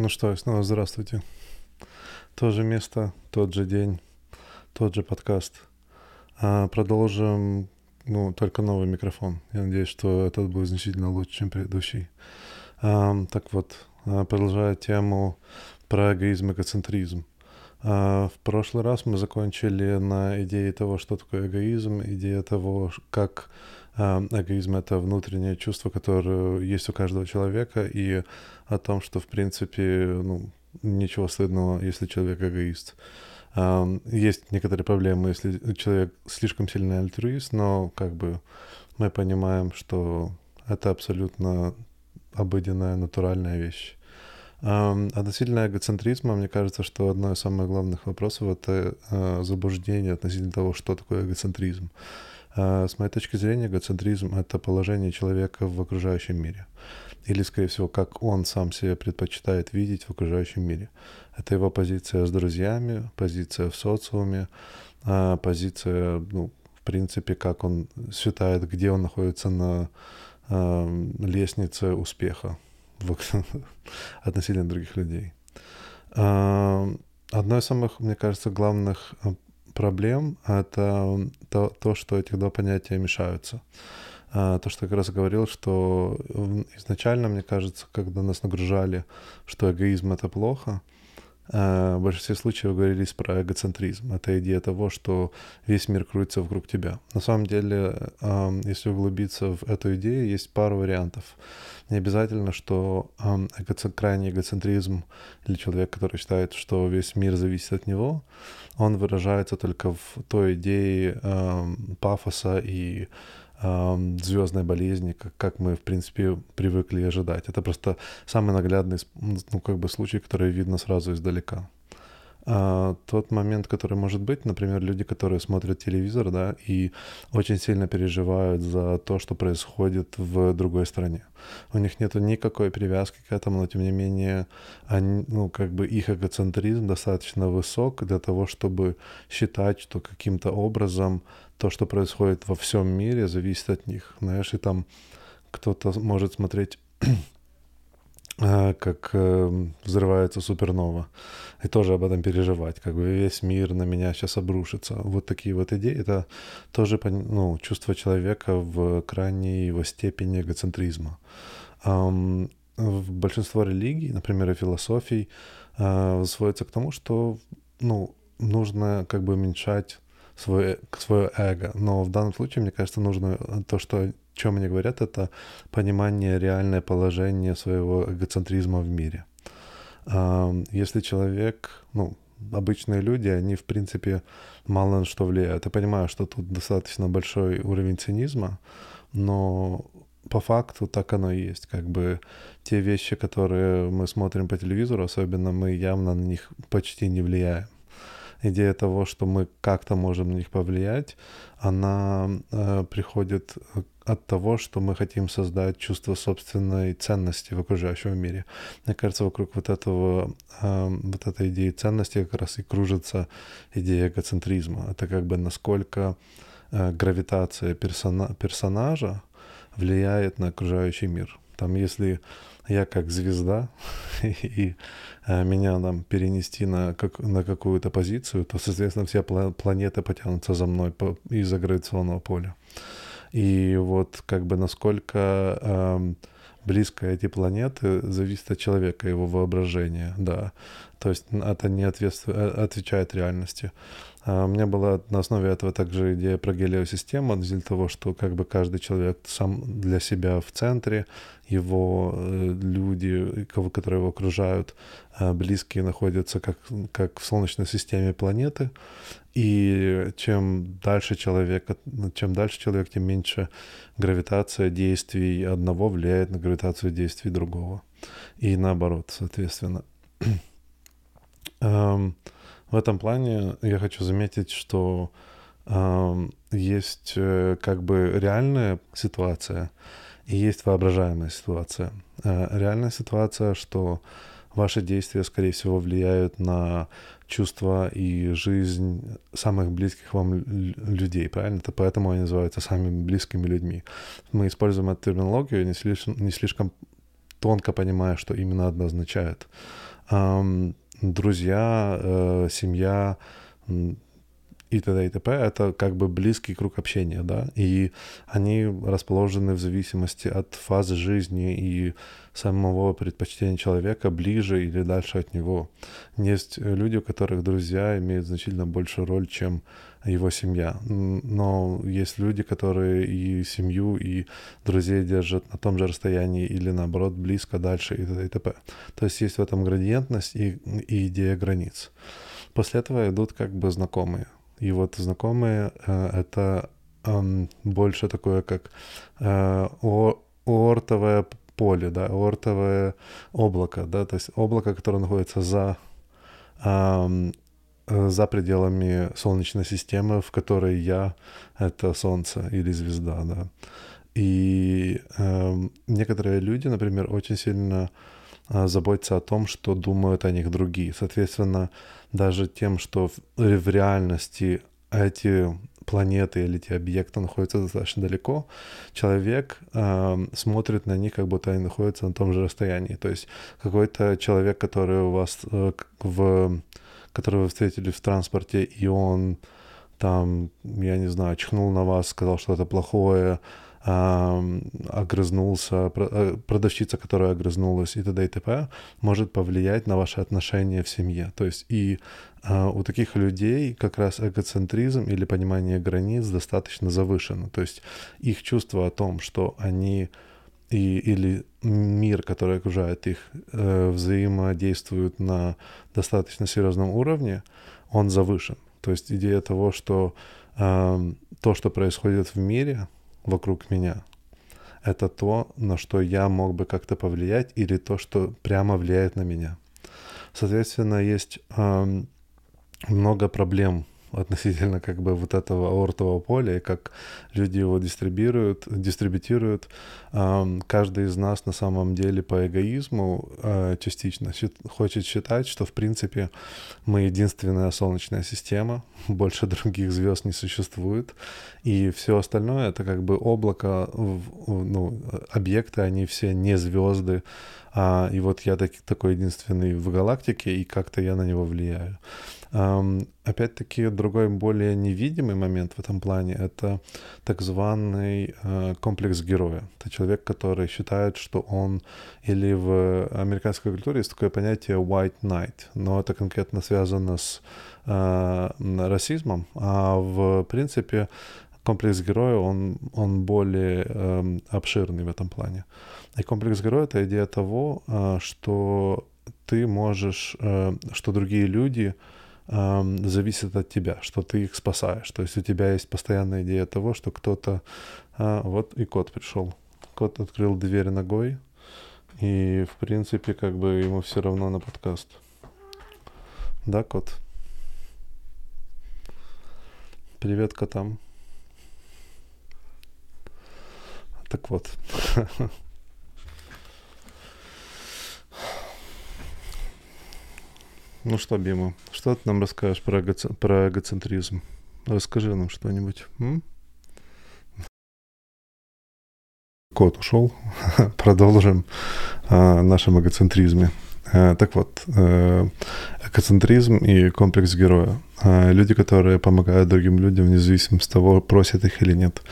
Ну что, снова здравствуйте. То же место, тот же день, тот же подкаст. А, продолжим, ну, только новый микрофон. Я надеюсь, что этот будет значительно лучше, чем предыдущий. А, так вот, а, продолжая тему про эгоизм и эгоцентризм. А, в прошлый раз мы закончили на идее того, что такое эгоизм, идея того, как эгоизм — это внутреннее чувство, которое есть у каждого человека, и о том, что, в принципе, ну, ничего стыдного, если человек эгоист. А, есть некоторые проблемы, если человек слишком сильный альтруист, но как бы мы понимаем, что это абсолютно обыденная, натуральная вещь. Относительно эгоцентризма, мне кажется, что одно из самых главных вопросов — это а, заблуждение относительно того, что такое эгоцентризм. А, с моей точки зрения, эгоцентризм — это положение человека в окружающем мире. Или, скорее всего, как он сам себя предпочитает видеть в окружающем мире. Это его позиция с друзьями, позиция в социуме, а, позиция, ну, в принципе, как он считает, где он находится на а, лестнице успеха относительно других людей. Одно из самых, мне кажется, главных проблем — это то, то, что эти два понятия мешаются. А, то, что я как раз говорил, что изначально, мне кажется, когда нас нагружали, что эгоизм — это плохо, в большинстве случаев говорились про эгоцентризм. Это идея того, что весь мир крутится вокруг тебя. На самом деле, если углубиться в эту идею, есть пару вариантов. Не обязательно, что эго крайний эгоцентризм или человек, который считает, что весь мир зависит от него, он выражается только в той идее пафоса и звездной болезни, как, как мы, в принципе, привыкли ожидать. Это просто самый наглядный ну, как бы случай, который видно сразу издалека. А, тот момент, который может быть, например, люди, которые смотрят телевизор, да, и очень сильно переживают за то, что происходит в другой стране. У них нет никакой привязки к этому, но тем не менее, они, ну, как бы их эгоцентризм достаточно высок для того, чтобы считать, что каким-то образом то, что происходит во всем мире, зависит от них. Знаешь, и там кто-то может смотреть как э, взрывается супернова, и тоже об этом переживать, как бы весь мир на меня сейчас обрушится. Вот такие вот идеи, это тоже ну, чувство человека в крайней его степени эгоцентризма. В большинство религий, например, и философий, а, сводится к тому, что ну, нужно как бы уменьшать свое, свое эго. Но в данном случае, мне кажется, нужно то, что, чем они говорят, это понимание реальное положение своего эгоцентризма в мире. Если человек, ну, обычные люди, они, в принципе, мало на что влияют. Я понимаю, что тут достаточно большой уровень цинизма, но по факту так оно и есть. Как бы те вещи, которые мы смотрим по телевизору, особенно мы явно на них почти не влияем идея того, что мы как-то можем на них повлиять, она э, приходит от того, что мы хотим создать чувство собственной ценности в окружающем мире. Мне кажется, вокруг вот этого, э, вот этой идеи ценности как раз и кружится идея эгоцентризма. Это как бы насколько э, гравитация персона, персонажа влияет на окружающий мир. Там, если я как звезда, и э, меня нам перенести на, как, на какую-то позицию, то, соответственно, все планеты потянутся за мной из-за гравитационного поля. И вот как бы насколько э, близко эти планеты зависит от человека, его воображения, да. То есть это не ответствует, э, отвечает реальности. А у меня была на основе этого также идея про гелиосистему, из-за того, что как бы каждый человек сам для себя в центре, его э, люди, которые его окружают, э, близкие находятся как, как в Солнечной системе планеты. И чем дальше человек, чем дальше человек, тем меньше гравитация действий одного влияет на гравитацию действий другого. И наоборот, соответственно. В этом плане я хочу заметить, что э, есть э, как бы реальная ситуация и есть воображаемая ситуация. Э, реальная ситуация, что ваши действия, скорее всего, влияют на чувства и жизнь самых близких вам людей, правильно? Это поэтому они называются самыми близкими людьми. Мы используем эту терминологию не слишком, не слишком тонко понимая, что именно это означает. Друзья, э, семья и т.д. и т.п. Это как бы близкий круг общения, да, и они расположены в зависимости от фазы жизни и самого предпочтения человека ближе или дальше от него. Есть люди, у которых друзья имеют значительно большую роль, чем его семья. Но есть люди, которые и семью, и друзей держат на том же расстоянии или наоборот близко, дальше и т.п. То есть есть в этом градиентность и, и идея границ. После этого идут как бы знакомые. И вот знакомые э, — это э, больше такое, как э, ортовое поле, да, ортовое облако, да, то есть облако, которое находится за э, за пределами Солнечной системы, в которой я — это Солнце или звезда, да. И э, некоторые люди, например, очень сильно э, заботятся о том, что думают о них другие. Соответственно, даже тем, что в, в реальности эти планеты или эти объекты находятся достаточно далеко, человек э, смотрит на них, как будто они находятся на том же расстоянии. То есть какой-то человек, который у вас э, в который вы встретили в транспорте, и он там, я не знаю, чихнул на вас, сказал что-то плохое, огрызнулся, э, продавщица, которая огрызнулась и т.д. и т.п., может повлиять на ваши отношения в семье. То есть и а, у таких людей как раз эгоцентризм или понимание границ достаточно завышено. То есть их чувство о том, что они и, или мир, который окружает их, э, взаимодействуют на достаточно серьезном уровне, он завышен. То есть идея того, что э, то, что происходит в мире, вокруг меня. Это то, на что я мог бы как-то повлиять, или то, что прямо влияет на меня. Соответственно, есть э, много проблем относительно как бы вот этого аортового поля и как люди его дистрибируют, дистрибутируют. Каждый из нас на самом деле по эгоизму а, частично хочет считать, что в принципе мы единственная солнечная система, больше других звезд не существует, и все остальное это как бы облако, ну, объекты, они все не звезды, а, и вот я так, такой единственный в галактике, и как-то я на него влияю. Опять-таки, другой более невидимый момент в этом плане — это так званый э, комплекс героя. Это человек, который считает, что он... Или в американской культуре есть такое понятие white knight, но это конкретно связано с э, расизмом, а в принципе комплекс героя, он, он более э, обширный в этом плане. И комплекс героя — это идея того, э, что ты можешь, э, что другие люди зависит от тебя, что ты их спасаешь. То есть у тебя есть постоянная идея того, что кто-то... А, вот и кот пришел. Кот открыл дверь ногой, и, в принципе, как бы ему все равно на подкаст. Да, кот? Привет котам. Так вот. Ну что, Бима, что ты нам расскажешь про, эго про эгоцентризм? Расскажи нам что-нибудь. Кот ушел. Продолжим о нашем эгоцентризме. Э, так вот, э, экоцентризм и комплекс героя. Э, люди, которые помогают другим людям, вне зависимости от того, просят их или нет,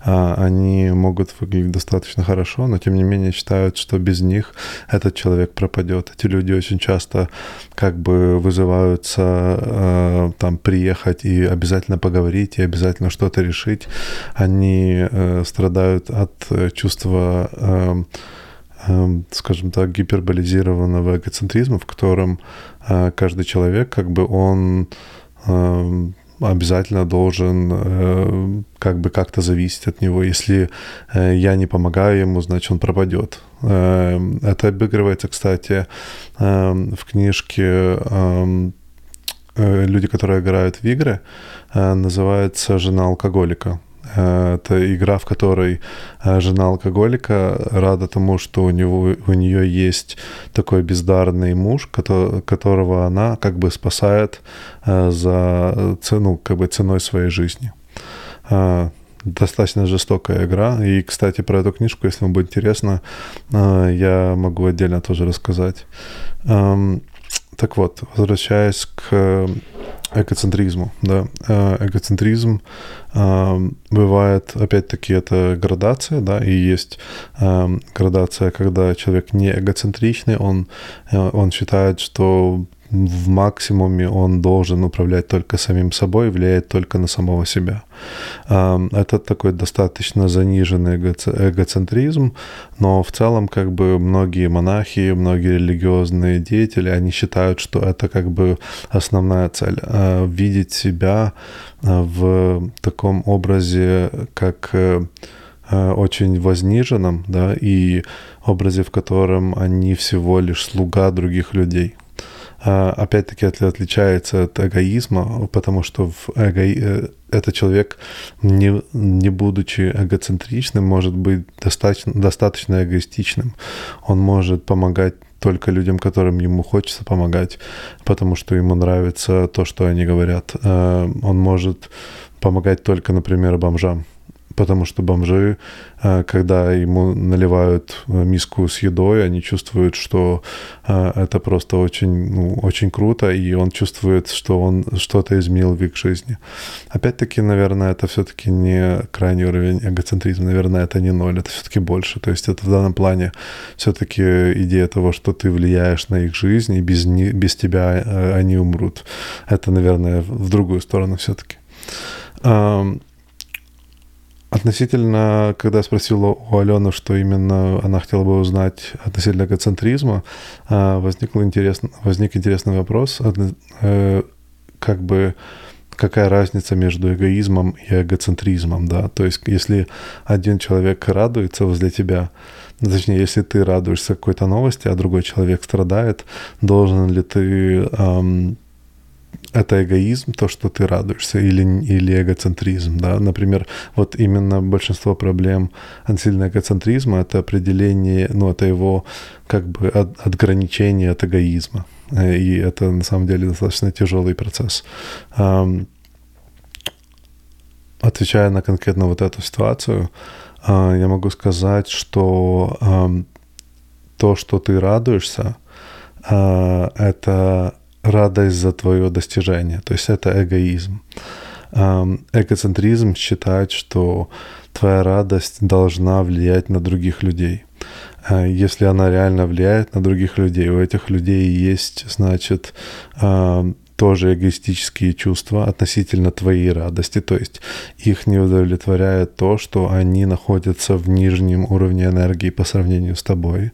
они могут выглядеть достаточно хорошо, но тем не менее считают, что без них этот человек пропадет. Эти люди очень часто как бы вызываются там приехать и обязательно поговорить, и обязательно что-то решить. Они страдают от чувства скажем так, гиперболизированного эгоцентризма, в котором э, каждый человек, как бы он эм, обязательно должен э, как бы как-то зависеть от него. Если э, я не помогаю ему, значит, он пропадет. Эм, это обыгрывается, кстати, в книжке люди, которые играют в игры, называется «Жена алкоголика». Э, это игра, в которой э, жена алкоголика рада тому, что у, него, у нее есть такой бездарный муж, которого она как бы спасает э, за цену, как бы ценой своей жизни. Достаточно жестокая игра. И, кстати, про эту книжку, если вам будет интересно, я могу отдельно тоже рассказать. Эм, так вот, возвращаясь к эгоцентризму, да, эгоцентризм бывает, опять-таки, это градация, да, и есть градация, когда человек не эгоцентричный, он, он считает, что в максимуме он должен управлять только самим собой, влияет только на самого себя. Это такой достаточно заниженный эгоцентризм, но в целом как бы многие монахи, многие религиозные деятели, они считают, что это как бы основная цель — видеть себя в таком образе, как э, очень возниженном, да, и образе, в котором они всего лишь слуга других людей. А, опять-таки отличается от эгоизма, потому что в эго... Э, этот человек, не, не будучи эгоцентричным, может быть достаточно, достаточно эгоистичным. Он может помогать только людям, которым ему хочется помогать, потому что ему нравится то, что они говорят. Э, он может помогать только, например, бомжам потому что бомжи, э, когда ему наливают э, миску с едой, они чувствуют, что э, это просто очень, ну, очень круто, и он чувствует, что он что-то изменил в их жизни. Опять-таки, наверное, это все-таки не крайний уровень эгоцентризма, наверное, это не ноль, это все-таки больше. То есть это в данном плане все-таки идея того, что ты влияешь на их жизнь, и без, не, без тебя они умрут. Это, наверное, в другую сторону все-таки. Относительно, когда я спросил у Алены, что именно она хотела бы узнать относительно эгоцентризма, а, возник, интересный, возник интересный вопрос, э, как бы какая разница между эгоизмом и эгоцентризмом, да, то есть если один человек радуется возле тебя, точнее, если ты радуешься какой-то новости, а другой человек страдает, должен ли ты эм, это эгоизм, то, что ты радуешься, или, или эгоцентризм, да, например, вот именно большинство проблем ансильного эгоцентризма — это определение, ну, это его как бы от, отграничение от эгоизма, э, и это на самом деле достаточно тяжелый процесс. Отвечая на конкретно вот эту ситуацию, а, я могу сказать, что то, что ты радуешься, а, это радость за твое достижение. То есть это эгоизм. Эгоцентризм считает, что твоя радость должна влиять на других людей. А если она реально влияет на других людей, у этих людей есть, значит, тоже эгоистические чувства относительно твоей радости. То есть их не удовлетворяет то, что они находятся в нижнем уровне энергии по сравнению с тобой.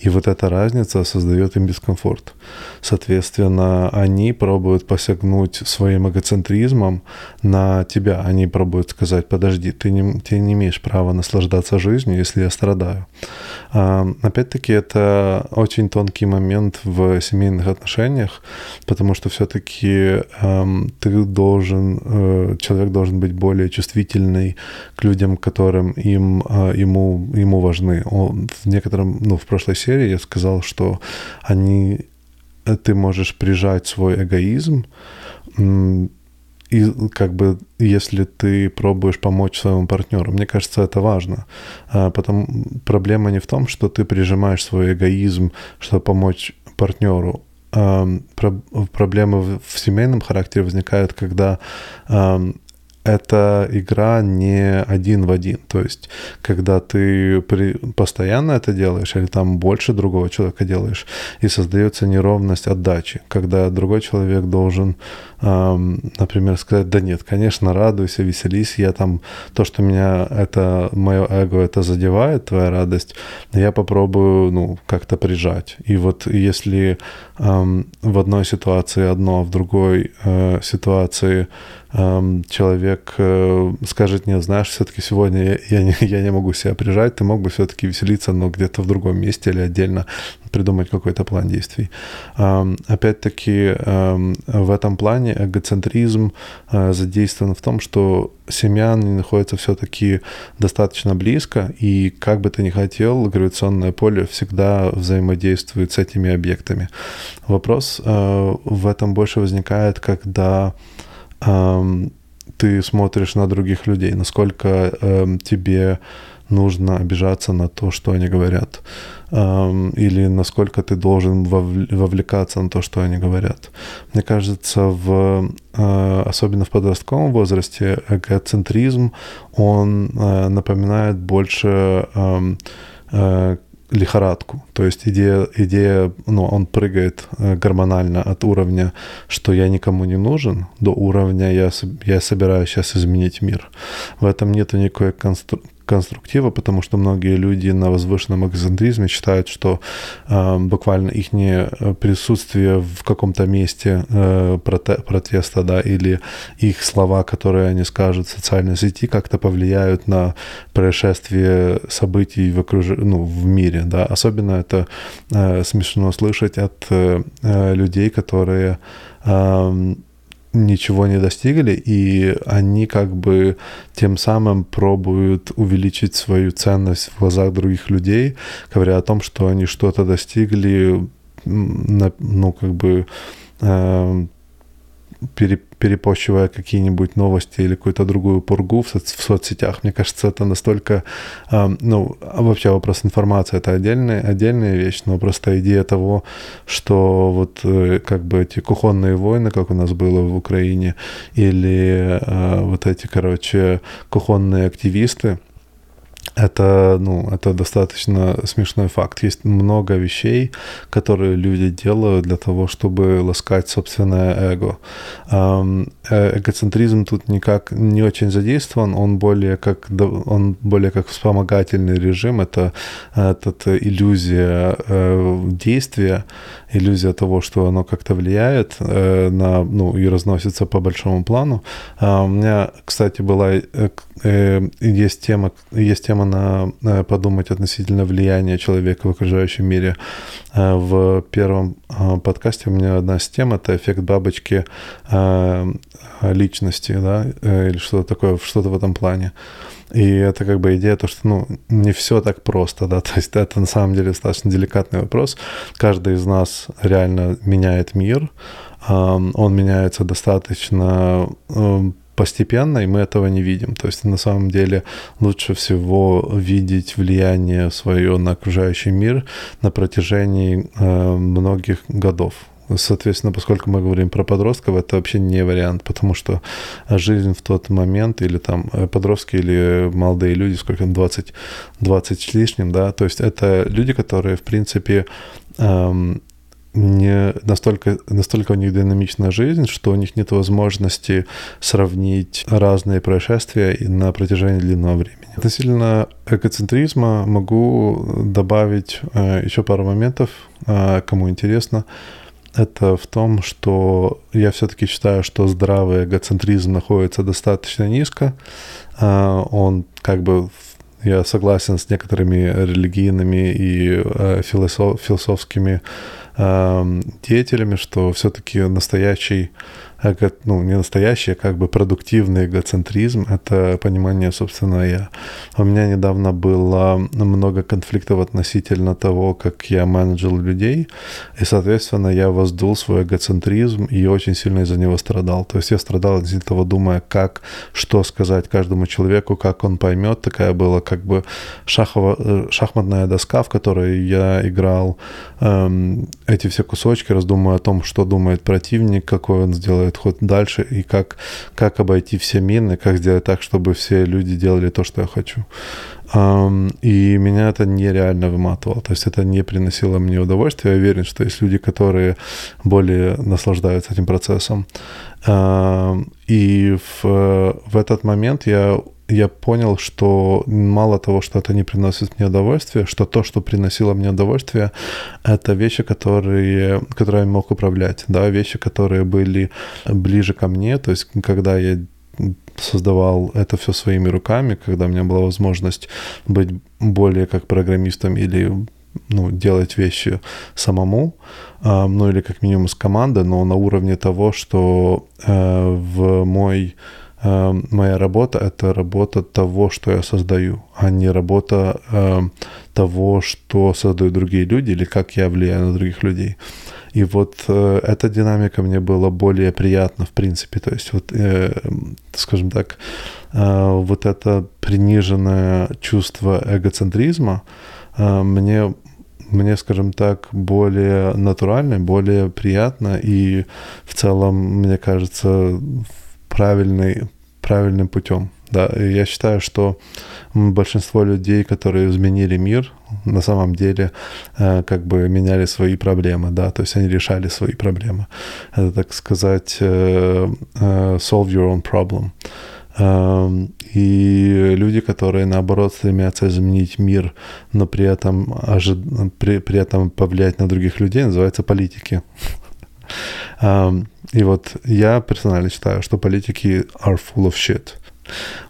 И вот эта разница создает им дискомфорт. Соответственно, они пробуют посягнуть своим эгоцентризмом на тебя. Они пробуют сказать, подожди, ты не, ты не имеешь права наслаждаться жизнью, если я страдаю. А, опять-таки, это очень тонкий момент в семейных отношениях, потому что все-таки эм, ты должен, э, человек должен быть более чувствительный к людям, которым им, э, ему, ему важны. Он, в некотором, ну, в прошлой серии я сказал, что они ты можешь прижать свой эгоизм, и как бы если ты пробуешь помочь своему партнеру, мне кажется, это важно. А, потом проблема не в том, что ты прижимаешь свой эгоизм, чтобы помочь партнеру. Проблемы в семейном характере возникают, когда эта игра не один в один. То есть, когда ты при, постоянно это делаешь, или там больше другого человека делаешь, и создается неровность отдачи, когда другой человек должен например, сказать, да нет, конечно, радуйся, веселись, я там, то, что меня это, мое эго это задевает, твоя радость, я попробую, ну, как-то прижать. И вот если эм, в одной ситуации одно, а в другой э, ситуации эм, человек э, скажет, нет, знаешь, все-таки сегодня я, я, не, я не могу себя прижать, ты мог бы все-таки веселиться, но где-то в другом месте или отдельно придумать какой-то план действий. Опять-таки в этом плане эгоцентризм э, задействован в том, что семья находится все-таки достаточно близко, и как бы ты ни хотел, гравитационное поле всегда взаимодействует с этими объектами. Вопрос э, в этом больше возникает, когда ты смотришь на других людей, насколько тебе нужно обижаться на то, что они говорят. или насколько ты должен вовлекаться на то, что они говорят. Мне кажется, в, э, особенно в подростковом возрасте эгоцентризм, он э, напоминает больше э, лихорадку. То есть идея, идея, ну, он прыгает гормонально от уровня, что я никому не нужен, до уровня я, я собираюсь сейчас изменить мир. В этом нет никакой констру конструктива, потому что многие люди на возвышенном экзцентризме считают, что э, буквально их э, присутствие в каком-то месте э, проте протеста, да, или их слова, которые они скажут в социальной сети, как-то повлияют на происшествие событий в, окруж... ну, в мире, да. Особенно это э, смешно слышать от э, э людей, которые э, ничего не достигли, и они как бы тем самым пробуют увеличить свою ценность в глазах других людей, говоря о том, что они что-то достигли, ну, как бы э, пере, перепощивая какие-нибудь новости или какую-то другую пургу в, соц, в соцсетях. Мне кажется, это настолько... Э, ну, а вообще вопрос информации — это отдельная, отдельная вещь, но просто идея того, что вот э, как бы эти кухонные войны, как у нас было в Украине, или э, вот эти, короче, кухонные активисты, это, ну, это достаточно смешной факт. Есть много вещей, которые люди делают для того, чтобы ласкать собственное эго. Э, эгоцентризм тут никак не очень задействован, он более как, он более как вспомогательный режим, это, это иллюзия э, действия, иллюзия того, что оно как-то влияет э, на, ну, и разносится по большому плану. А у меня, кстати, была, есть тема, есть тема на подумать относительно влияния человека в окружающем мире. В первом подкасте у меня одна из тем — это эффект бабочки личности, да, э, или что-то такое, что-то в этом плане. И это как бы идея, то, что ну, не все так просто, да, то есть это на самом деле достаточно деликатный вопрос. Каждый из нас реально меняет мир, он меняется достаточно постепенно, и мы этого не видим. То есть на самом деле лучше всего видеть влияние свое на окружающий мир на протяжении э, многих годов. Соответственно, поскольку мы говорим про подростков, это вообще не вариант, потому что жизнь в тот момент, или там э, подростки, или молодые люди, сколько там, 20, 20 с лишним, да, то есть это люди, которые, в принципе, эм, не настолько, настолько у них динамичная жизнь, что у них нет возможности сравнить разные происшествия на протяжении длинного времени. Относительно эгоцентризма могу добавить э, еще пару моментов, э, кому интересно это в том, что я все-таки считаю, что здравый эгоцентризм находится достаточно низко. А, он как бы я согласен с некоторыми религийными и э, философскими деятелями, что все-таки настоящий ну, не настоящий, а как бы продуктивный эгоцентризм — это понимание собственно я. У меня недавно было много конфликтов относительно того, как я менеджил людей, и, соответственно, я воздул свой эгоцентризм и очень сильно из-за него страдал. То есть я страдал из-за того, думая, как, что сказать каждому человеку, как он поймет. Такая была как бы шахова, э, шахматная доска, в которой я играл эм, эти все кусочки, раздумывая о том, что думает противник, какой он сделает делает ход дальше, и как, как обойти все мины, как сделать так, чтобы все люди делали то, что я хочу. И меня это нереально выматывало, то есть это не приносило мне удовольствия. Я уверен, что есть люди, которые более наслаждаются этим процессом. И в, в этот момент я я понял, что мало того, что это не приносит мне удовольствия, что то, что приносило мне удовольствие, это вещи, которые, которые я мог управлять, да, вещи, которые были ближе ко мне, то есть когда я создавал это все своими руками, когда у меня была возможность быть более как программистом или ну, делать вещи самому, э, ну или как минимум с командой, но на уровне того, что э, в мой моя работа — это работа того, что я создаю, а не работа э, того, что создают другие люди или как я влияю на других людей. И вот э, эта динамика мне была более приятна, в принципе. То есть вот, э, скажем так, э, вот это приниженное чувство эгоцентризма э, мне мне, скажем так, более натурально, более приятно и в целом, мне кажется, правильный, правильным путем. Да, я считаю, что большинство людей, которые изменили мир, на самом деле э, как бы меняли свои проблемы, да, то есть они решали свои проблемы. Это, так сказать, э, э, solve your own problem. Эм, и люди, которые, наоборот, стремятся изменить мир, но при этом, ожид... при, при этом повлиять на других людей, называются политики. И вот я персонально считаю, что политики are full of shit.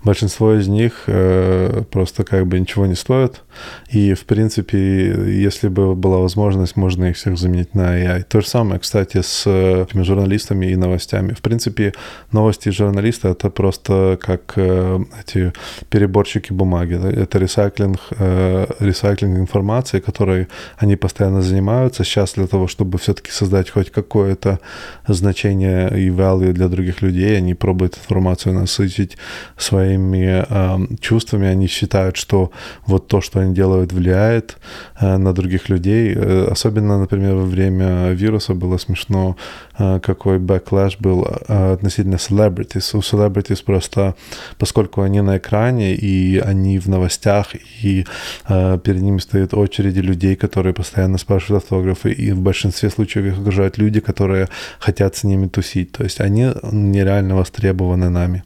Большинство из них э, просто как бы ничего не стоят. И, в принципе, если бы была возможность, можно их всех заменить на AI. То же самое, кстати, с этими журналистами и новостями. В принципе, новости и журналисты — это просто как э, эти переборщики бумаги. Это ресайклинг, э, ресайклинг информации, которой они постоянно занимаются. Сейчас для того, чтобы все-таки создать хоть какое-то значение и value для других людей, они пробуют информацию насытить своими э, чувствами, они считают, что вот то, что они делают, влияет э, на других людей. Э, особенно, например, во время вируса было смешно, э, какой backlash был э, относительно celebrities. У celebrities просто, поскольку они на экране, и они в новостях, и э, перед ними стоят очереди людей, которые постоянно спрашивают автографы, и в большинстве случаев их окружают люди, которые хотят с ними тусить. То есть они нереально востребованы нами.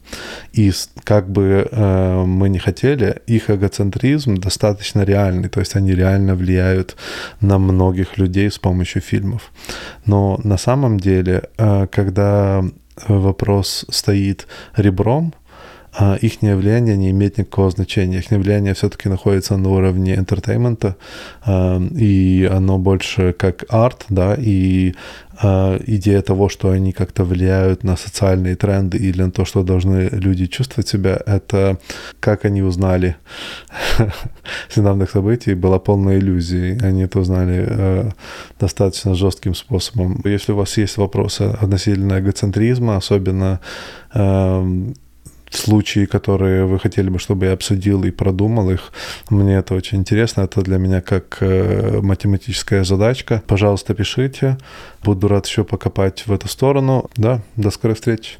И как бы э, мы не хотели, их эгоцентризм достаточно реальный, то есть они реально влияют на многих людей с помощью фильмов. Но на самом деле, э, когда вопрос стоит ребром, их влияние не имеет никакого значения. Их влияние все-таки находится на уровне entertainment а, и оно больше как арт, да, и а, идея того, что они как-то влияют на социальные тренды или на то, что должны люди чувствовать себя, это как они узнали с недавних событий, была полная иллюзия. Они это узнали э, достаточно жестким способом. Если у вас есть вопросы относительно эгоцентризма, особенно э, случаи, которые вы хотели бы, чтобы я обсудил и продумал их. Мне это очень интересно. Это для меня как э, математическая задачка. Пожалуйста, пишите. Буду рад еще покопать в эту сторону. Да, до скорой встречи.